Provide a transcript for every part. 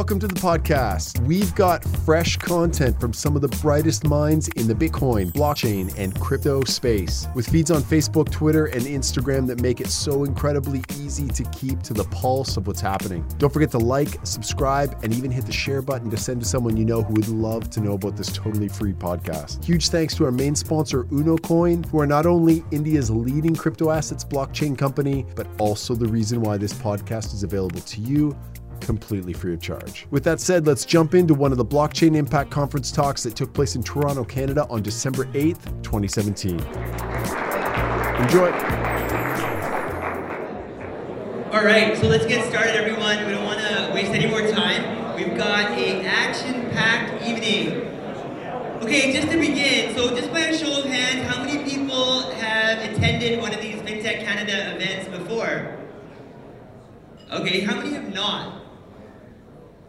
welcome to the podcast. We've got fresh content from some of the brightest minds in the Bitcoin, blockchain, and crypto space, with feeds on Facebook, Twitter, and Instagram that make it so incredibly easy to keep to the pulse of what's happening. Don't forget to like, subscribe, and even hit the share button to send to someone you know who would love to know about this totally free podcast. Huge thanks to our main sponsor, UnoCoin, who are not only India's leading crypto assets blockchain company, but also the reason why this podcast is available to you completely free of charge. With that said, let's jump into one of the Blockchain Impact Conference talks that took place in Toronto, Canada on December 8th, 2017. Enjoy. All right, so let's get started, everyone. We don't want to waste any more time. We've got a action-packed evening. Okay, just to begin, so just by a show of hands, how many people have attended one of these FinTech Canada events before? Okay, how many have not?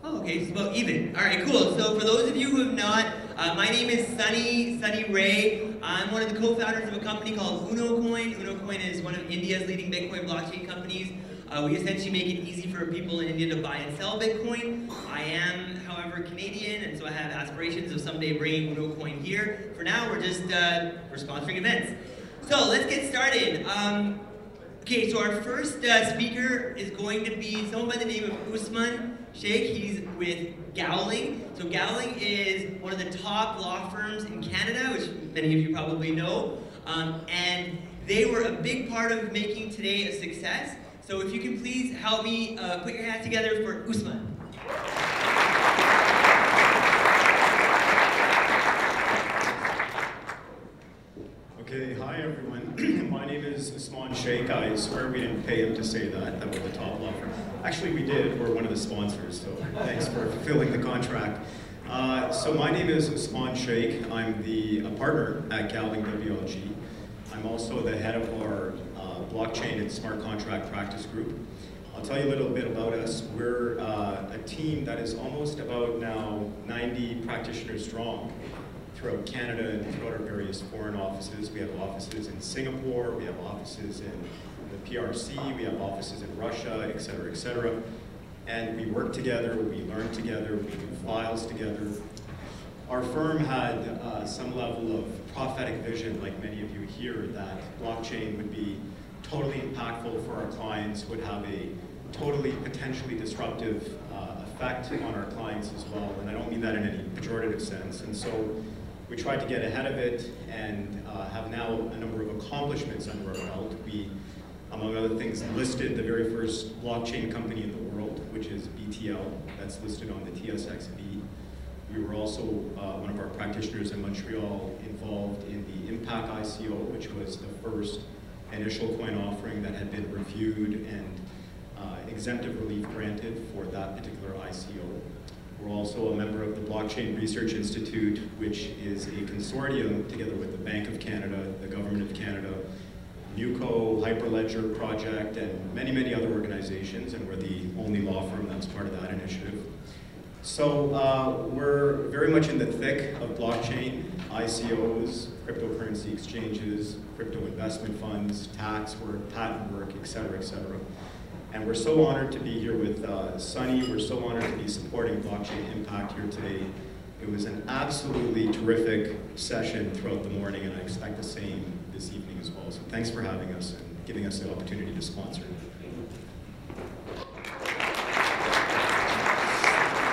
Oh, okay, it's about even. All right, cool. So for those of you who have not, uh, my name is Sunny, Sunny Ray. I'm one of the co-founders of a company called UnoCoin. UnoCoin is one of India's leading Bitcoin blockchain companies. Uh, we essentially make it easy for people in India to buy and sell Bitcoin. I am, however, Canadian, and so I have aspirations of someday bringing UnoCoin here. For now, we're just uh, we're sponsoring events. So let's get started. Um, okay, so our first uh, speaker is going to be someone by the name of Usman Sheikh. He's with Gowling. So Gowling is one of the top law firms in Canada, which many of you probably know. Um, and they were a big part of making today a success. So if you can please help me uh, put your hands together for Usman. Okay, hi everyone. My name is Usman Sheikh. I swear we didn't pay him to say that, that we're the top law firm. Actually, we did. We're one of the sponsors, so thanks for fulfilling the contract. Uh, so my name is Usman Sheikh. I'm the partner at Gowling WLG. I'm also the head of our uh, blockchain and smart contract practice group. I'll tell you a little bit about us. We're uh, a team that is almost about now 90 practitioners strong throughout Canada and throughout our various foreign offices. We have offices in Singapore, we have offices in the PRC, we have offices in Russia, et cetera, et cetera. And we work together, we learn together, we do files together. Our firm had uh, some level of prophetic vision, like many of you here, that blockchain would be totally impactful for our clients, would have a totally potentially disruptive uh, effect on our clients as well. And I don't mean that in any pejorative sense. And so we tried to get ahead of it and uh, have now a number of accomplishments under our belt. We among other things, listed the very first blockchain company in the world, which is BTL, that's listed on the TSXV. We were also, uh, one of our practitioners in Montreal, involved in the Impak ICO, which was the first initial coin offering that had been reviewed and uh, exemptive relief granted for that particular ICO. We're also a member of the Blockchain Research Institute, which is a consortium together with the Bank of Canada, the Government of Canada, NewCo, Hyperledger Project, and many, many other organizations, and we're the only law firm that's part of that initiative. So uh, we're very much in the thick of blockchain, ICOs, cryptocurrency exchanges, crypto investment funds, tax work, patent work, et cetera, et cetera. And we're so honored to be here with uh, Sunny. We're so honored to be supporting Blockchain Impact here today. It was an absolutely terrific session throughout the morning, and I expect the same this evening as well. So thanks for having us and giving us the opportunity to sponsor.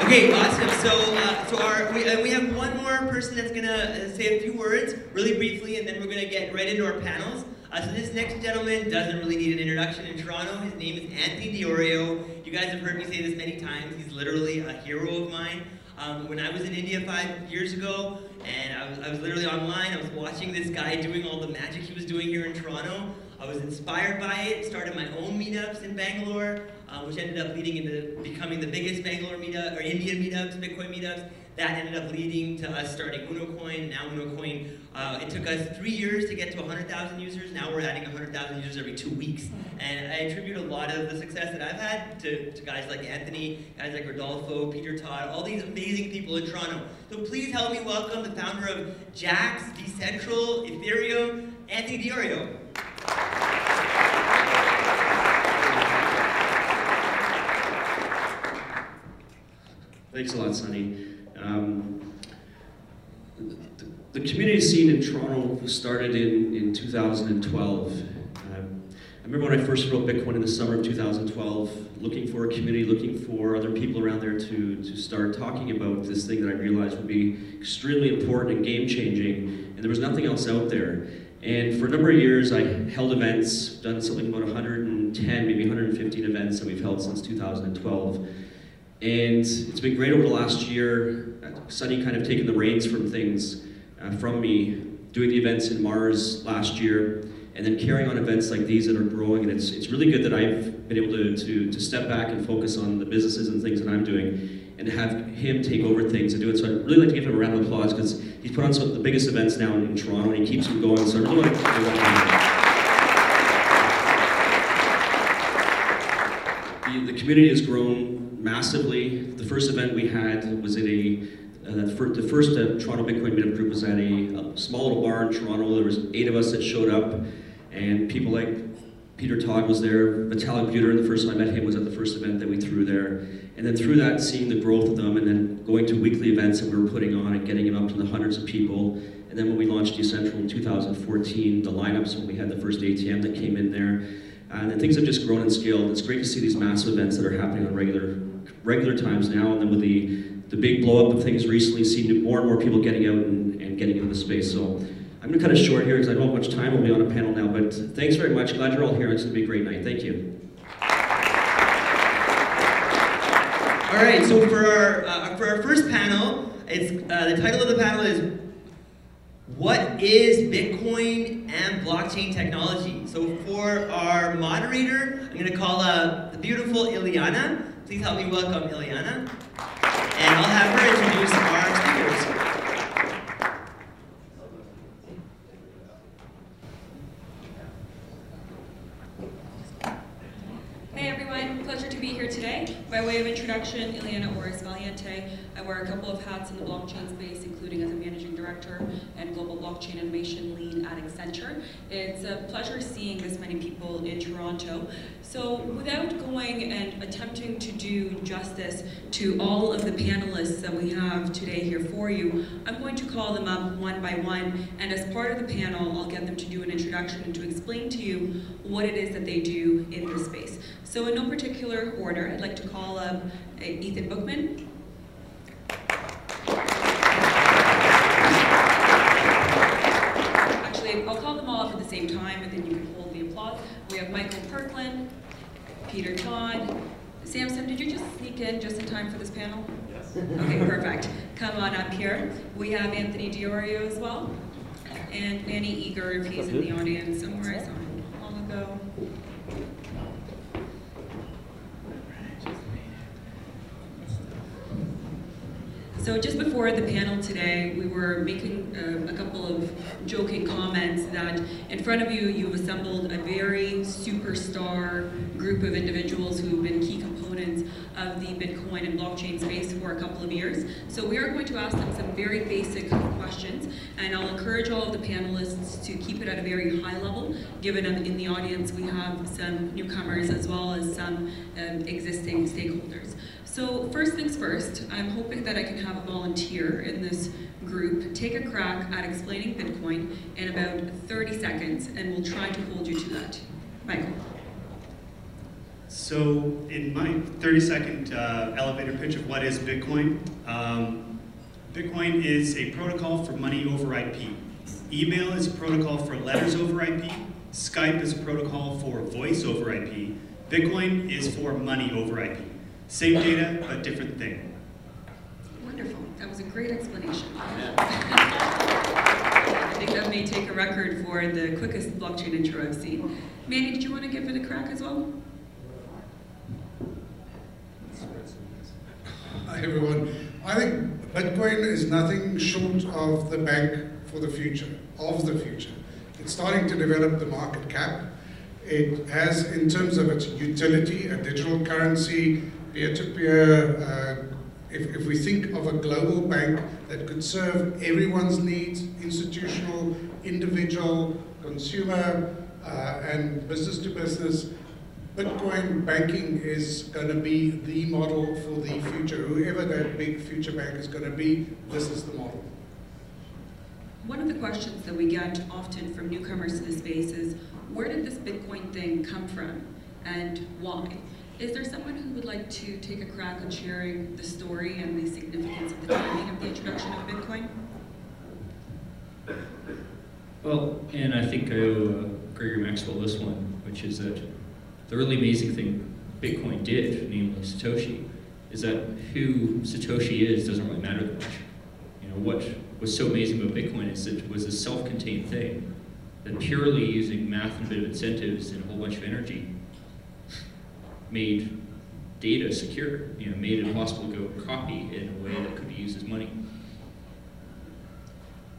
Okay, awesome. So, uh, so our we, uh, we have one more person that's gonna uh, say a few words really briefly, and then we're gonna get right into our panels. Uh, so this next gentleman doesn't really need an introduction in Toronto. His name is Anthony Di Iorio. You guys have heard me say this many times. He's literally a hero of mine. Um, when I was in India five years ago, and I was, I was literally online, I was watching this guy doing all the magic he was doing here in Toronto. I was inspired by it, started my own meetups in Bangalore, uh, which ended up leading into becoming the biggest Bangalore meetup, or Indian meetups, Bitcoin meetups. That ended up leading to us starting UnoCoin. Now UnoCoin, uh, it took us three years to get to 100,000 users. Now we're adding 100,000 users every two weeks. And I attribute a lot of the success that I've had to, to guys like Anthony, guys like Rodolfo, Peter Todd, all these amazing people in Toronto. So please help me welcome the founder of Jaxx, Decentral, Ethereum, Anthony Di Iorio. Thanks a lot, Sunny. Um, the, community scene in Toronto started in, in 2012. Um, I remember when I first wrote Bitcoin in the summer of 2012, looking for a community, looking for other people around there to, to start talking about this thing that I realized would be extremely important and game changing, and there was nothing else out there. And for a number of years, I held events, done something about 110, maybe 115 events that we've held since 2012. And it's been great over the last year. Sunny kind of taken the reins from things uh, from me, doing the events in Mars last year, and then carrying on events like these that are growing. And it's, it's really good that I've been able to, to, to step back and focus on the businesses and things that I'm doing and have him take over things and do it. So I'd really like to give him a round of applause because he's put on some of the biggest events now in, in Toronto and he keeps them going. So I really want to give him the, the community has grown massively. The first event we had was at a uh, the first uh, Toronto Bitcoin Meetup group was at a, a, small little bar in Toronto. There was eight of us that showed up, and people like Peter Todd was there. Vitalik Buterin, the first time I met him, was at the first event that we threw there. And then through that, seeing the growth of them, and then going to weekly events that we were putting on and getting them up to the hundreds of people. And then when we launched Decentral in 2014, the lineups when we had the first ATM that came in there. And then things have just grown and scaled. It's great to see these massive events that are happening on regular regular times now. And then with the, the big blow up of things recently, seeing more and more people getting out and, and getting into the space. So I'm to cut it short here because I don't have much time. We'll be on a panel now. But thanks very much. Glad you're all here. It's to be a great night. Thank you. All right, so for our, uh, for our first panel, it's, uh, the title of the panel is What is Bitcoin and Blockchain Technology? So for our moderator, I'm to call uh, the beautiful Ileana. Please help me welcome Ileana. And I'll have her introduce our speakers. Hey everyone, pleasure to be here today. By way of introduction, Ileana Oris Valiente. I wear a couple of hats in the blockchain space, including as a managing director and global blockchain innovation lead at Accenture. It's a pleasure seeing this many people in Toronto. So without going and attempting to do justice to all of the panelists that we have today here for you, I'm going to call them up one by one, and as part of the panel, I'll get them to do an introduction and to explain to you what it is that they do in this space. So in no particular order, I'd like to call up uh, Ethan Buchman. Actually, I'll call them all up at the same time, and then you can hold the applause. We have Michael Perklin, Peter Todd. Samson, did you just sneak in just in time for this panel? Yes. Okay, perfect. Come on up here. We have Anthony Di Iorio as well, and Manny Eager if he's in the audience somewhere. I saw him long ago. So just before the panel today, we were making uh, a couple of joking comments that in front of you, you've assembled a very superstar group of individuals who have been key components of the Bitcoin and blockchain space for a couple of years. So we are going to ask them some very basic questions, and I'll encourage all of the panelists to keep it at a very high level, given in the audience we have some newcomers as well as some um, existing stakeholders. So first things first, I'm hoping that I can have a volunteer in this group take a crack at explaining Bitcoin in about 30 seconds, and we'll try to hold you to that. Michael. So in my 30 second uh, elevator pitch of what is Bitcoin, um, Bitcoin is a protocol for money over IP. Email is a protocol for letters over IP. Skype is a protocol for voice over IP. Bitcoin is for money over IP. Same data, but different thing. Wonderful. That was a great explanation. I think that may take a record for the quickest blockchain intro I've seen. Manny, did you want to give it a crack as well? Hi everyone. I think Bitcoin is nothing short of the bank for the future, of the future. It's starting to develop the market cap. It has, in terms of its utility, a digital currency, peer-to-peer, uh, if, if we think of a global bank that could serve everyone's needs, institutional, individual, consumer, uh, and business to business, Bitcoin banking is going to be the model for the future. Whoever that big future bank is going to be, this is the model. One of the questions that we get often from newcomers to the space is, where did this Bitcoin thing come from and why? Is there someone who would like to take a crack at sharing the story and the significance of the timing of the introduction of Bitcoin? Well, and I think I owe uh, Gregory Maxwell this one, which is that the really amazing thing Bitcoin did, namely Satoshi, is that who Satoshi is doesn't really matter that much. You know, what was so amazing about Bitcoin is it was a self-contained thing, that purely using math and a bit of incentives and a whole bunch of energy made data secure, you know, made it impossible to go copy in a way that could be used as money.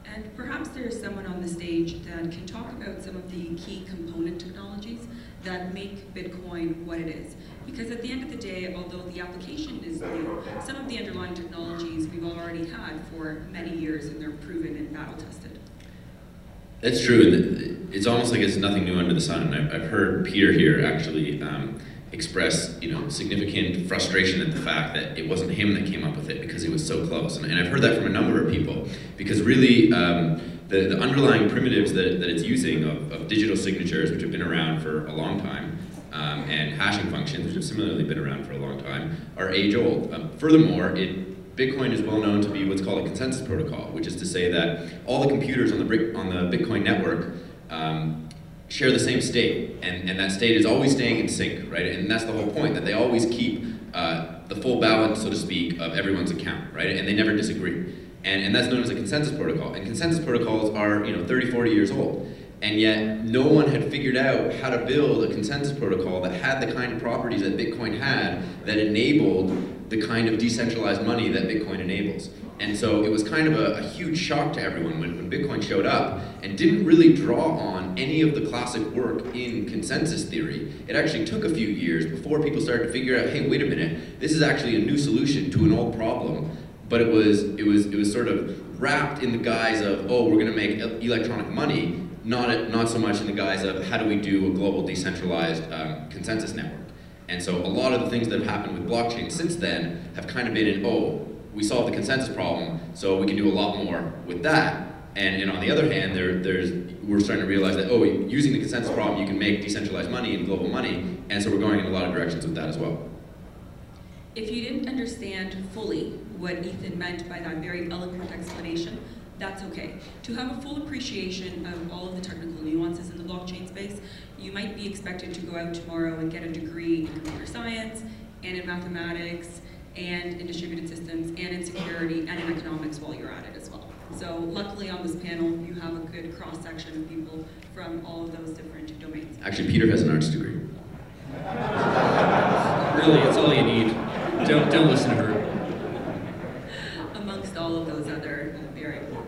And perhaps there's someone on the stage that can talk about some of the key component technologies that make Bitcoin what it is. Because at the end of the day, although the application is new, some of the underlying technologies we've already had for many years and they're proven and battle tested. That's true. It's almost like it's nothing new under the sun. I've, I've heard Peter here actually um, express, you know, significant frustration at the fact that it wasn't him that came up with it because he was so close. And, and I've heard that from a number of people because really um, the, the underlying primitives that, that it's using of, of digital signatures, which have been around for a long time, um, and hashing functions, which have similarly been around for a long time, are age old. Um, furthermore, it, Bitcoin is well known to be what's called a consensus protocol, which is to say that all the computers on the, on the Bitcoin network um, share the same state, and, and that state is always staying in sync, right? And that's the whole point, that they always keep uh, the full balance, so to speak, of everyone's account, right? And they never disagree. And, and that's known as a consensus protocol. And consensus protocols are, you know, 30, 40 years old. And yet, no one had figured out how to build a consensus protocol that had the kind of properties that Bitcoin had that enabled the kind of decentralized money that Bitcoin enables. And so it was kind of a, a, huge shock to everyone when, when Bitcoin showed up and didn't really draw on any of the classic work in consensus theory. It actually took a few years before people started to figure out, hey, wait a minute, this is actually a new solution to an old problem. But it was, it was, it was sort of wrapped in the guise of, oh, we're going to make electronic money, not, not so much in the guise of how do we do a global decentralized um, consensus network. And so a lot of the things that have happened with blockchain since then have kind of been in, oh, we solved the consensus problem, so we can do a lot more with that. And, and on the other hand, there, there's, we're starting to realize that, oh, using the consensus problem, you can make decentralized money and global money, and so we're going in a lot of directions with that as well. If you didn't understand fully what Ethan meant by that very eloquent explanation, that's okay. To have a full appreciation of all of the technical nuances in the blockchain space, you might be expected to go out tomorrow and get a degree in computer science and in mathematics and in distributed systems and in security and in economics while you're at it as well. So luckily on this panel, you have a good cross-section of people from all of those different domains. Actually, Peter has an arts degree. really, it's all you need. Don't, don't listen to her. Amongst all of those other uh, variables.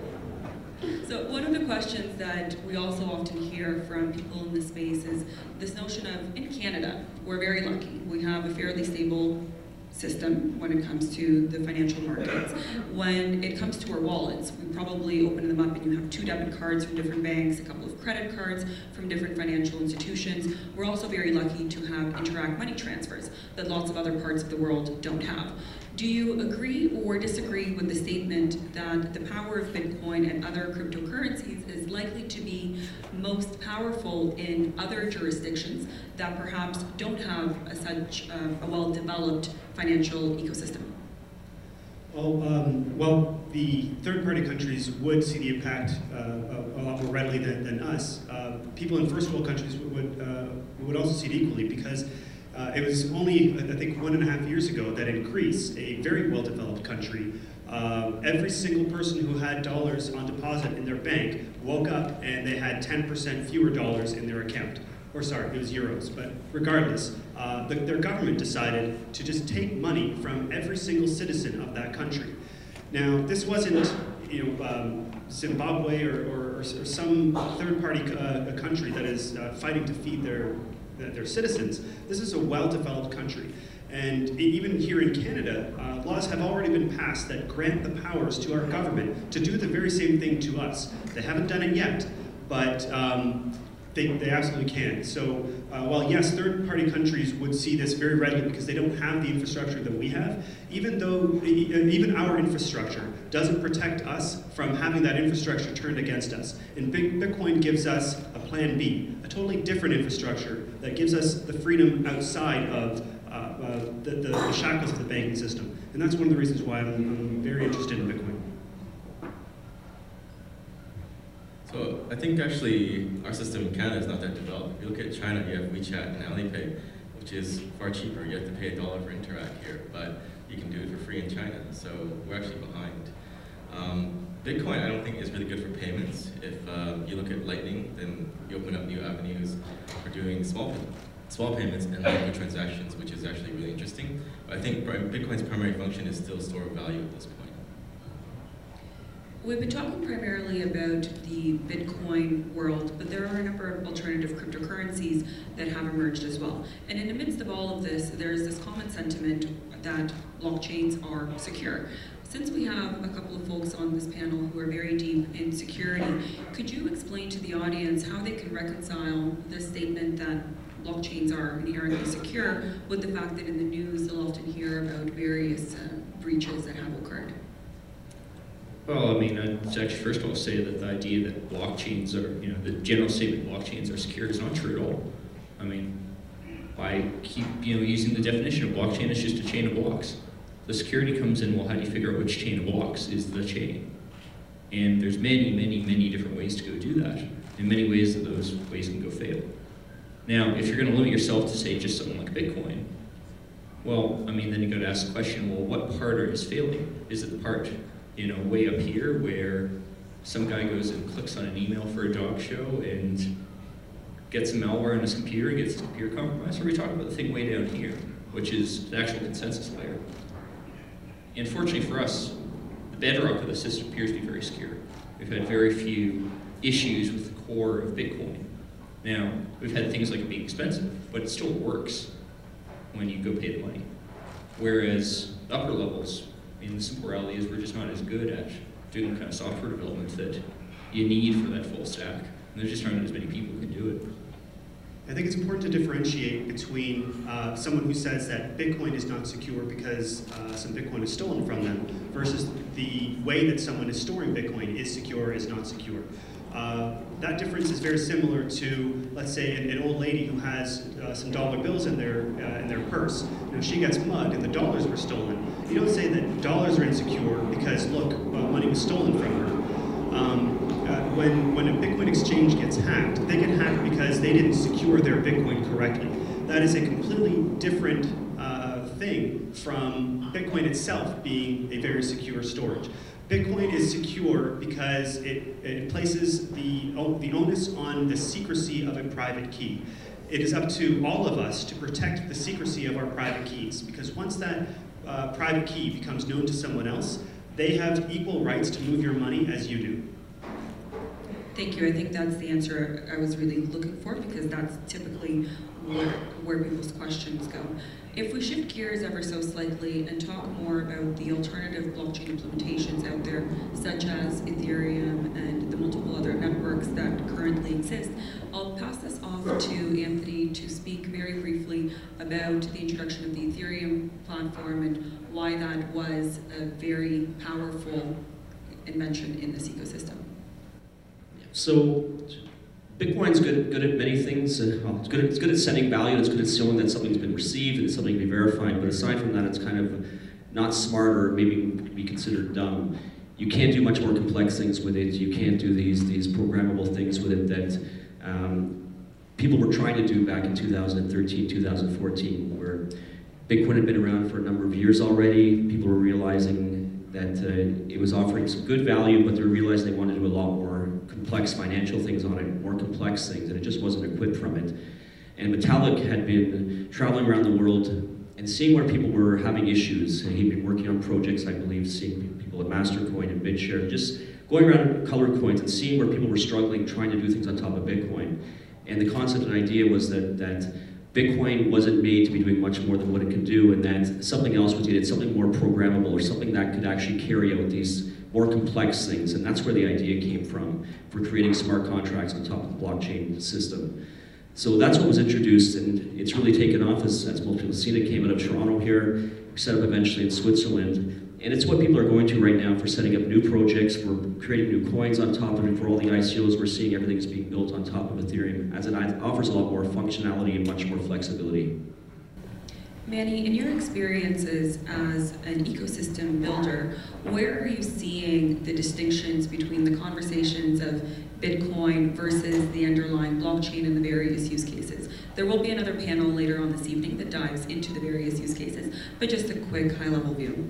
So one of the questions that we also often hear from people in this space is this notion of, in Canada, we're very lucky. We have a fairly stable system when it comes to the financial markets. When it comes to our wallets, we probably open them up and you have two debit cards from different banks, a couple of credit cards from different financial institutions. We're also very lucky to have Interac money transfers that lots of other parts of the world don't have. Do you agree or disagree with the statement that the power of Bitcoin and other cryptocurrencies is likely to be most powerful in other jurisdictions that perhaps don't have a such uh, a well-developed financial ecosystem? Well, um, well, the third-party countries would see the impact uh, a, lot more readily than, than us. Uh, people in first world countries would, would, uh, would also see it equally because uh, it was only, I think, one and a half years ago that in Greece, a very well-developed country, uh, every single person who had dollars on deposit in their bank woke up and they had 10% fewer dollars in their account. Or sorry, it was euros, but regardless, uh, the, their government decided to just take money from every single citizen of that country. Now, this wasn't you know, um, Zimbabwe or, or, or, some third-party uh, country that is uh, fighting to feed their their citizens. This is a well-developed country. And even here in Canada, uh, laws have already been passed that grant the powers to our government to do the very same thing to us. They haven't done it yet, but um, They, they absolutely can. So uh, while yes, third-party countries would see this very readily because they don't have the infrastructure that we have, even though even our infrastructure doesn't protect us from having that infrastructure turned against us. And Bitcoin gives us a plan B, a totally different infrastructure that gives us the freedom outside of uh, uh, the, the, the, shackles of the banking system. And that's one of the reasons why I'm, I'm very interested in Bitcoin. So I think actually our system in Canada is not that developed. If you look at China, you have WeChat and Alipay, which is far cheaper. You have to pay a dollar for Interac here, but you can do it for free in China. So we're actually behind. Um, Bitcoin, I don't think is really good for payments. If uh, you look at Lightning, then you open up new avenues for doing small small payments and micro transactions, which is actually really interesting. But I think Bitcoin's primary function is still store of value at this point. We've been talking primarily about the Bitcoin world, but there are a number of alternative cryptocurrencies that have emerged as well. And in the midst of all of this, there's this common sentiment that blockchains are secure. Since we have a couple of folks on this panel who are very deep in security, could you explain to the audience how they can reconcile the statement that blockchains are inherently secure with the fact that in the news they'll often hear about various uh, breaches that have occurred? Well, I mean, I'd actually first of all say that the idea that blockchains are, you know, the general statement blockchains are secure is not true at all. I mean, by keep, you know, using the definition of blockchain, it's just a chain of blocks. The security comes in, well, how do you figure out which chain of blocks is the chain? And there's many, many, many different ways to go do that. In many ways that those ways can go fail. Now, if you're going to limit yourself to say just something like Bitcoin, well, I mean, then you got to ask the question, well, what part is failing? Is it the part you know, way up here where some guy goes and clicks on an email for a dog show and gets malware on his computer and gets his computer compromised, or are we talking about the thing way down here, which is the actual consensus layer? And fortunately for us, the bedrock of the system appears to be very secure. We've had very few issues with the core of Bitcoin. Now, we've had things like it being expensive, but it still works when you go pay the money. Whereas upper levels, in the simple reality is we're just not as good at doing the kind of software development that you need for that full stack. And there's just not as many people who can do it. I think it's important to differentiate between uh, someone who says that Bitcoin is not secure because uh, some Bitcoin is stolen from them versus the way that someone is storing Bitcoin is secure, or is not secure. Uh, that difference is very similar to, let's say, an, an old lady who has uh, some dollar bills in their uh, in their purse. You know, she gets mugged and the dollars were stolen. You don't say that dollars are insecure because look, money was stolen from her. Um, uh, when when a Bitcoin exchange gets hacked, they get hacked because they didn't secure their Bitcoin correctly. That is a completely different uh, thing from Bitcoin itself being a very secure storage. Bitcoin is secure because it, it places the, the onus on the secrecy of a private key. It is up to all of us to protect the secrecy of our private keys because once that uh, private key becomes known to someone else, they have equal rights to move your money as you do. Thank you. I think that's the answer I was really looking for because that's typically where, where people's questions go. If we shift gears ever so slightly and talk more about the alternative blockchain implementations out there, such as Ethereum and the multiple other networks that currently exist, I'll pass this off to Anthony to speak very briefly about the introduction of the Ethereum platform and why that was a very powerful invention in this ecosystem. So Bitcoin's good, good at many things. Uh, well, it's good, at, it's good at setting value, it's good at showing that something's been received and something can be verified, but aside from that, it's kind of not smart or maybe be considered dumb. You can't do much more complex things with it. You can't do these, these programmable things with it that um, people were trying to do back in 2013, 2014, where Bitcoin had been around for a number of years already. People were realizing that uh, it was offering some good value, but they realized they wanted to do a lot more complex financial things on it, more complex things, and it just wasn't equipped from it. And Vitalik had been traveling around the world and seeing where people were having issues. And he'd been working on projects, I believe, seeing people at Mastercoin and BitShare, just going around color coins and seeing where people were struggling, trying to do things on top of Bitcoin. And the concept and idea was that, that Bitcoin wasn't made to be doing much more than what it could do, and that something else was needed, something more programmable, or something that could actually carry out these more complex things. And that's where the idea came from for creating smart contracts on top of the blockchain system. So that's what was introduced, and it's really taken off as, as. It came out of Toronto here, set up eventually in Switzerland, and it's what people are going to right now for setting up new projects, for creating new coins on top of it, for all the ICOs, we're seeing everything is being built on top of Ethereum, as it offers a lot more functionality and much more flexibility. Manny, in your experiences as an ecosystem builder, where are you seeing the distinctions between the conversations of Bitcoin versus the underlying blockchain and the various use cases? There will be another panel later on this evening that dives into the various use cases, but just a quick high-level view.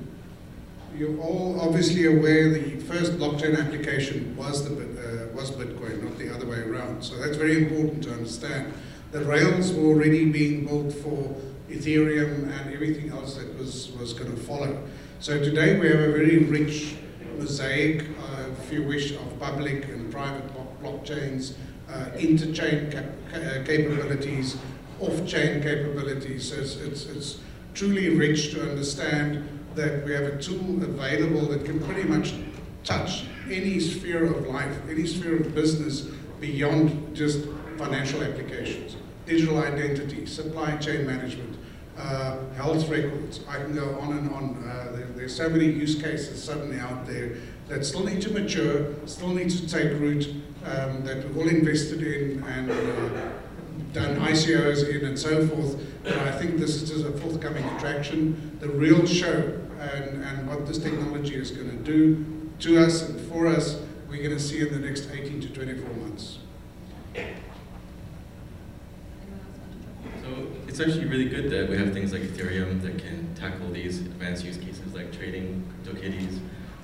You're all obviously aware the first blockchain application was, the, uh, was Bitcoin, not the other way around. So that's very important to understand. The rails were already being built for Ethereum and everything else that was, was going to follow. So today we have a very rich mosaic, uh, if you wish, of public and private blockchains, uh, interchain cap uh, capabilities, off-chain capabilities. So it's, it's, it's truly rich to understand that we have a tool available that can pretty much touch any sphere of life, any sphere of business beyond just financial applications. Digital identity, supply chain management, uh, health records. I can go on and on. Uh, there, there's so many use cases suddenly out there that still need to mature, still need to take root, um, that we've all invested in and uh, done ICOs in and so forth. And I think this is a forthcoming attraction. The real show and, and what this technology is going to do to us and for us, we're going to see in the next 18 to 24 months. So it's actually really good that we have things like Ethereum that can tackle these advanced use cases like trading, CryptoKitties,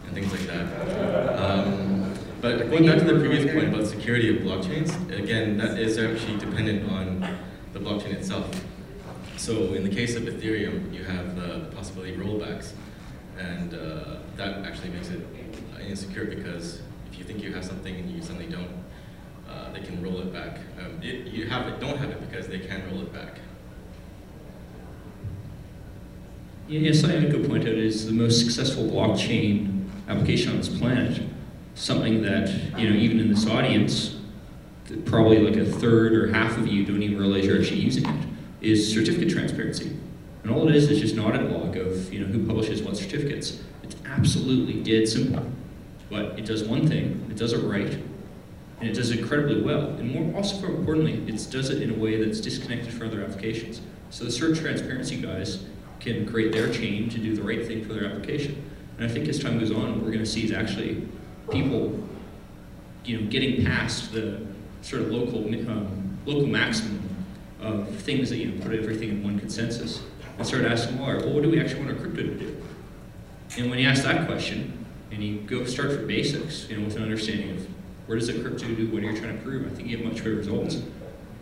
and things like that. Um, but going back to the previous point about security of blockchains, again, that is actually dependent on the blockchain itself. So in the case of Ethereum, you have the, the possibility of rollbacks, and uh, that actually makes it uh, insecure because if you think you have something and you suddenly don't, uh, they can roll it back. Um, it, you have it, don't have it because they can roll it back. Yeah, Cyanico pointed out is the most successful blockchain application on this planet. Something that, you know, even in this audience, probably like a third or half of you don't even realize you're actually using it, is certificate transparency. And all it is is just an audit log of, you know, who publishes what certificates. It's absolutely dead simple. But it does one thing, it does it right, and it does it incredibly well. And more, also more importantly, it does it in a way that's disconnected from other applications. So the cert transparency guys can create their chain to do the right thing for their application. And I think as time goes on, what we're going to see is actually people, you know, getting past the sort of local um, local maximum of things that you know put everything in one consensus and start asking, well, well, what do we actually want our crypto to do? And when you ask that question, and you go start from basics, you know, with an understanding of where does a crypto do, what are you trying to prove, I think you get much better results.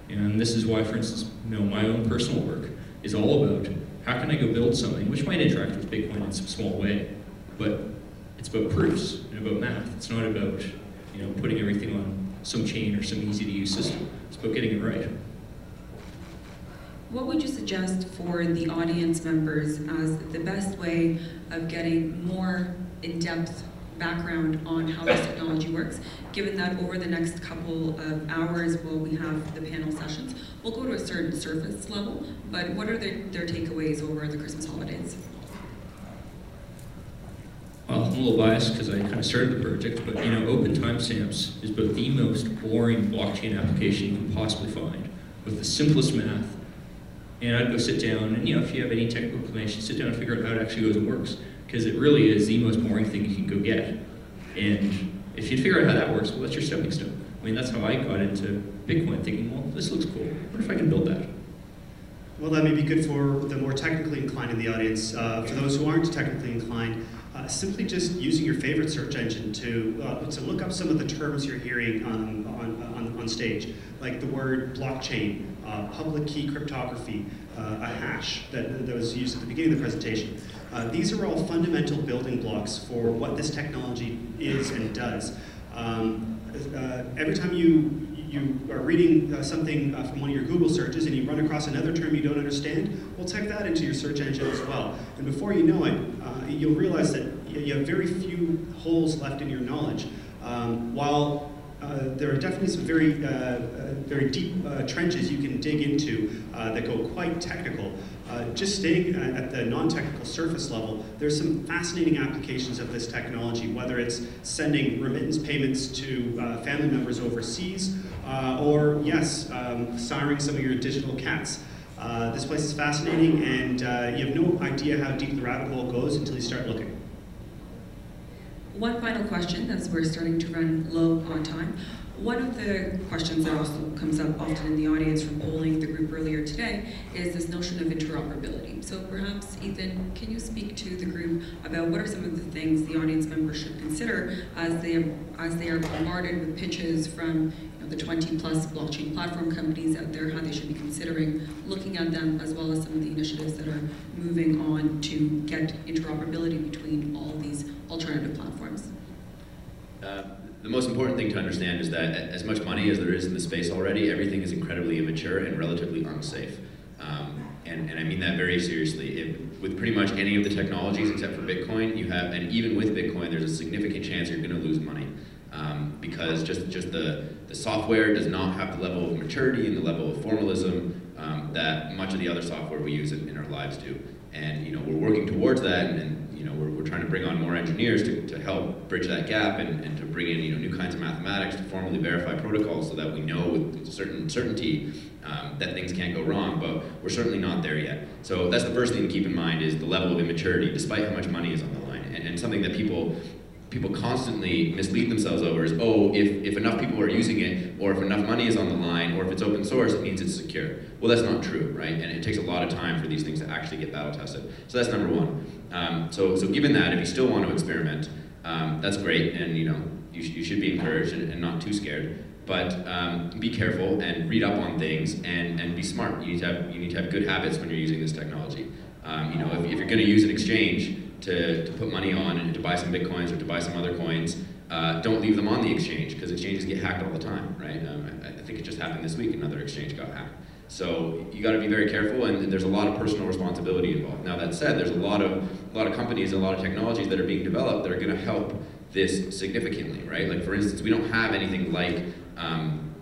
And this is why, for instance, you know, my own personal work is all about how can I go build something which might interact with Bitcoin in some small way, but it's about proofs and about math. It's not about you know putting everything on some chain or some easy to use system. It's about getting it right. What would you suggest for the audience members as the best way of getting more in-depth background on how this technology works, given that over the next couple of hours while we have the panel sessions, we'll go to a certain surface level, but what are their, their takeaways over the Christmas holidays? Well, I'm a little biased because I kind of started the project, but you know, OpenTimestamps is both the most boring blockchain application you can possibly find, with the simplest math. And I'd go sit down, and you know, if you have any technical information, sit down and figure out how it actually goes and works because it really is the most boring thing you can go get. And if you figure out how that works, well, that's your stepping stone. I mean, that's how I got into Bitcoin, thinking, well, this looks cool. What if I can build that? Well, that may be good for the more technically inclined in the audience. Uh, for those who aren't technically inclined, uh, simply just using your favorite search engine to uh, to look up some of the terms you're hearing on on, on, on stage, like the word blockchain, uh, public key cryptography, uh, a hash that, that was used at the beginning of the presentation. Uh, these are all fundamental building blocks for what this technology is and does. Um, uh, every time you you are reading uh, something uh, from one of your Google searches and you run across another term you don't understand, well, type that into your search engine as well. And before you know it, uh, you'll realize that you have very few holes left in your knowledge. Um, while uh, there are definitely some very, uh, uh, very deep trenches you can dig into that go quite technical. Just staying at the non-technical surface level, there's some fascinating applications of this technology, whether it's sending remittance payments to family members overseas, or yes, um, siring some of your digital cats. Uh, this place is fascinating, and uh, you have no idea how deep the rabbit hole goes until you start looking. One final question, as we're starting to run low on time. One of the questions that also comes up often in the audience from polling the group earlier today is this notion of interoperability. So perhaps, Ethan, can you speak to the group about what are some of the things the audience members should consider as they, as they are bombarded with pitches from you know, the 20 plus blockchain platform companies out there, how they should be considering looking at them, as well as some of the initiatives that are moving on to get interoperability between all these alternative platforms? Uh, the most important thing to understand is that as much money as there is in the space already, everything is incredibly immature and relatively unsafe. Um, and, and I mean that very seriously. If, with pretty much any of the technologies except for Bitcoin, you have, and even with Bitcoin, there's a significant chance you're going to lose money. Um, because just, just the, the software does not have the level of maturity and the level of formalism um, that much of the other software we use in, in, our lives do. And you know, we're working towards that, and, and you know, we're, we're trying to bring on more engineers to, to help bridge that gap and, and to bring in you know, new kinds of mathematics to formally verify protocols so that we know with certain certainty um, that things can't go wrong, but we're certainly not there yet. So that's the first thing to keep in mind is the level of immaturity, despite how much money is on the line. And, and something that people people constantly mislead themselves over is, oh, if, if enough people are using it, or if enough money is on the line, or if it's open source, it means it's secure. Well, that's not true, right? And it takes a lot of time for these things to actually get battle tested. So that's number one. Um, so, so given that, if you still want to experiment, um, that's great, and you know, you, sh you should be encouraged and, and not too scared. But um, be careful and read up on things and, and be smart. You need to have you need to have good habits when you're using this technology. Um, you know, if, if you're going to use an exchange, to, to put money on and to buy some bitcoins or to buy some other coins, uh, don't leave them on the exchange because exchanges get hacked all the time, right? Um, I, I, think it just happened this week, another exchange got hacked. So you got to be very careful, and there's a lot of personal responsibility involved. Now that said, there's a lot of a lot of companies and a lot of technologies that are being developed that are going to help this significantly, right? Like for instance, we don't have anything like um,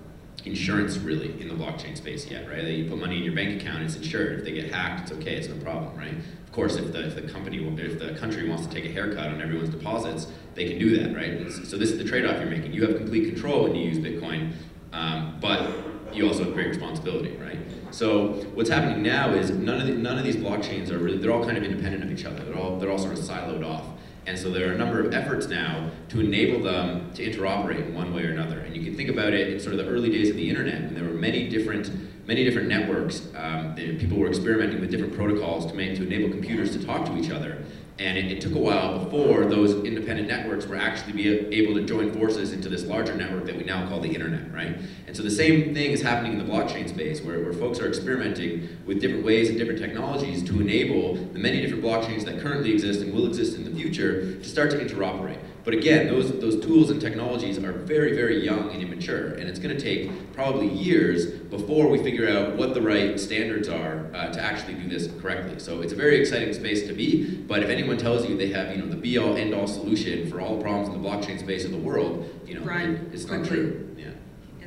insurance really in the blockchain space yet, right? You put money in your bank account, it's insured. If they get hacked, it's okay, it's no problem, right? Of course, if the, if the company, if the country wants to take a haircut on everyone's deposits, they can do that, right? So this is the trade-off you're making. You have complete control when you use Bitcoin, um, but you also have great responsibility, right? So what's happening now is none of the, none of these blockchains are really, they're all kind of independent of each other. They're all they're all sort of siloed off. And so there are a number of efforts now to enable them to interoperate in one way or another. And you can think about it in sort of the early days of the internet, when there were many different many different networks. Um, people were experimenting with different protocols to make to enable computers to talk to each other. And it, it, took a while before those independent networks were actually be able to join forces into this larger network that we now call the internet, right? And so the same thing is happening in the blockchain space, where, where folks are experimenting with different ways and different technologies to enable the many different blockchains that currently exist and will exist in the future to start to interoperate. But again, those, those tools and technologies are very, very young and immature, and it's going to take probably years before we figure out what the right standards are uh, to actually do this correctly. So it's a very exciting space to be, but if anyone tells you they have, you know, the be-all, end-all solution for all the problems in the blockchain space of the world, you know, Run it's quickly. not true.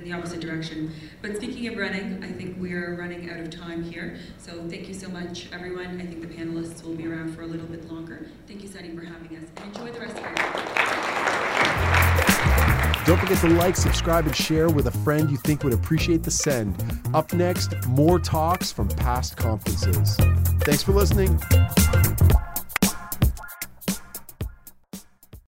The opposite direction. But speaking of running, I think we are running out of time here. So thank you so much, everyone. I think the panelists will be around for a little bit longer. Thank you, Sunny, for having us. And enjoy the rest of your day. Don't forget to like, subscribe, and share with a friend you think would appreciate the send. Up next, more talks from past conferences. Thanks for listening.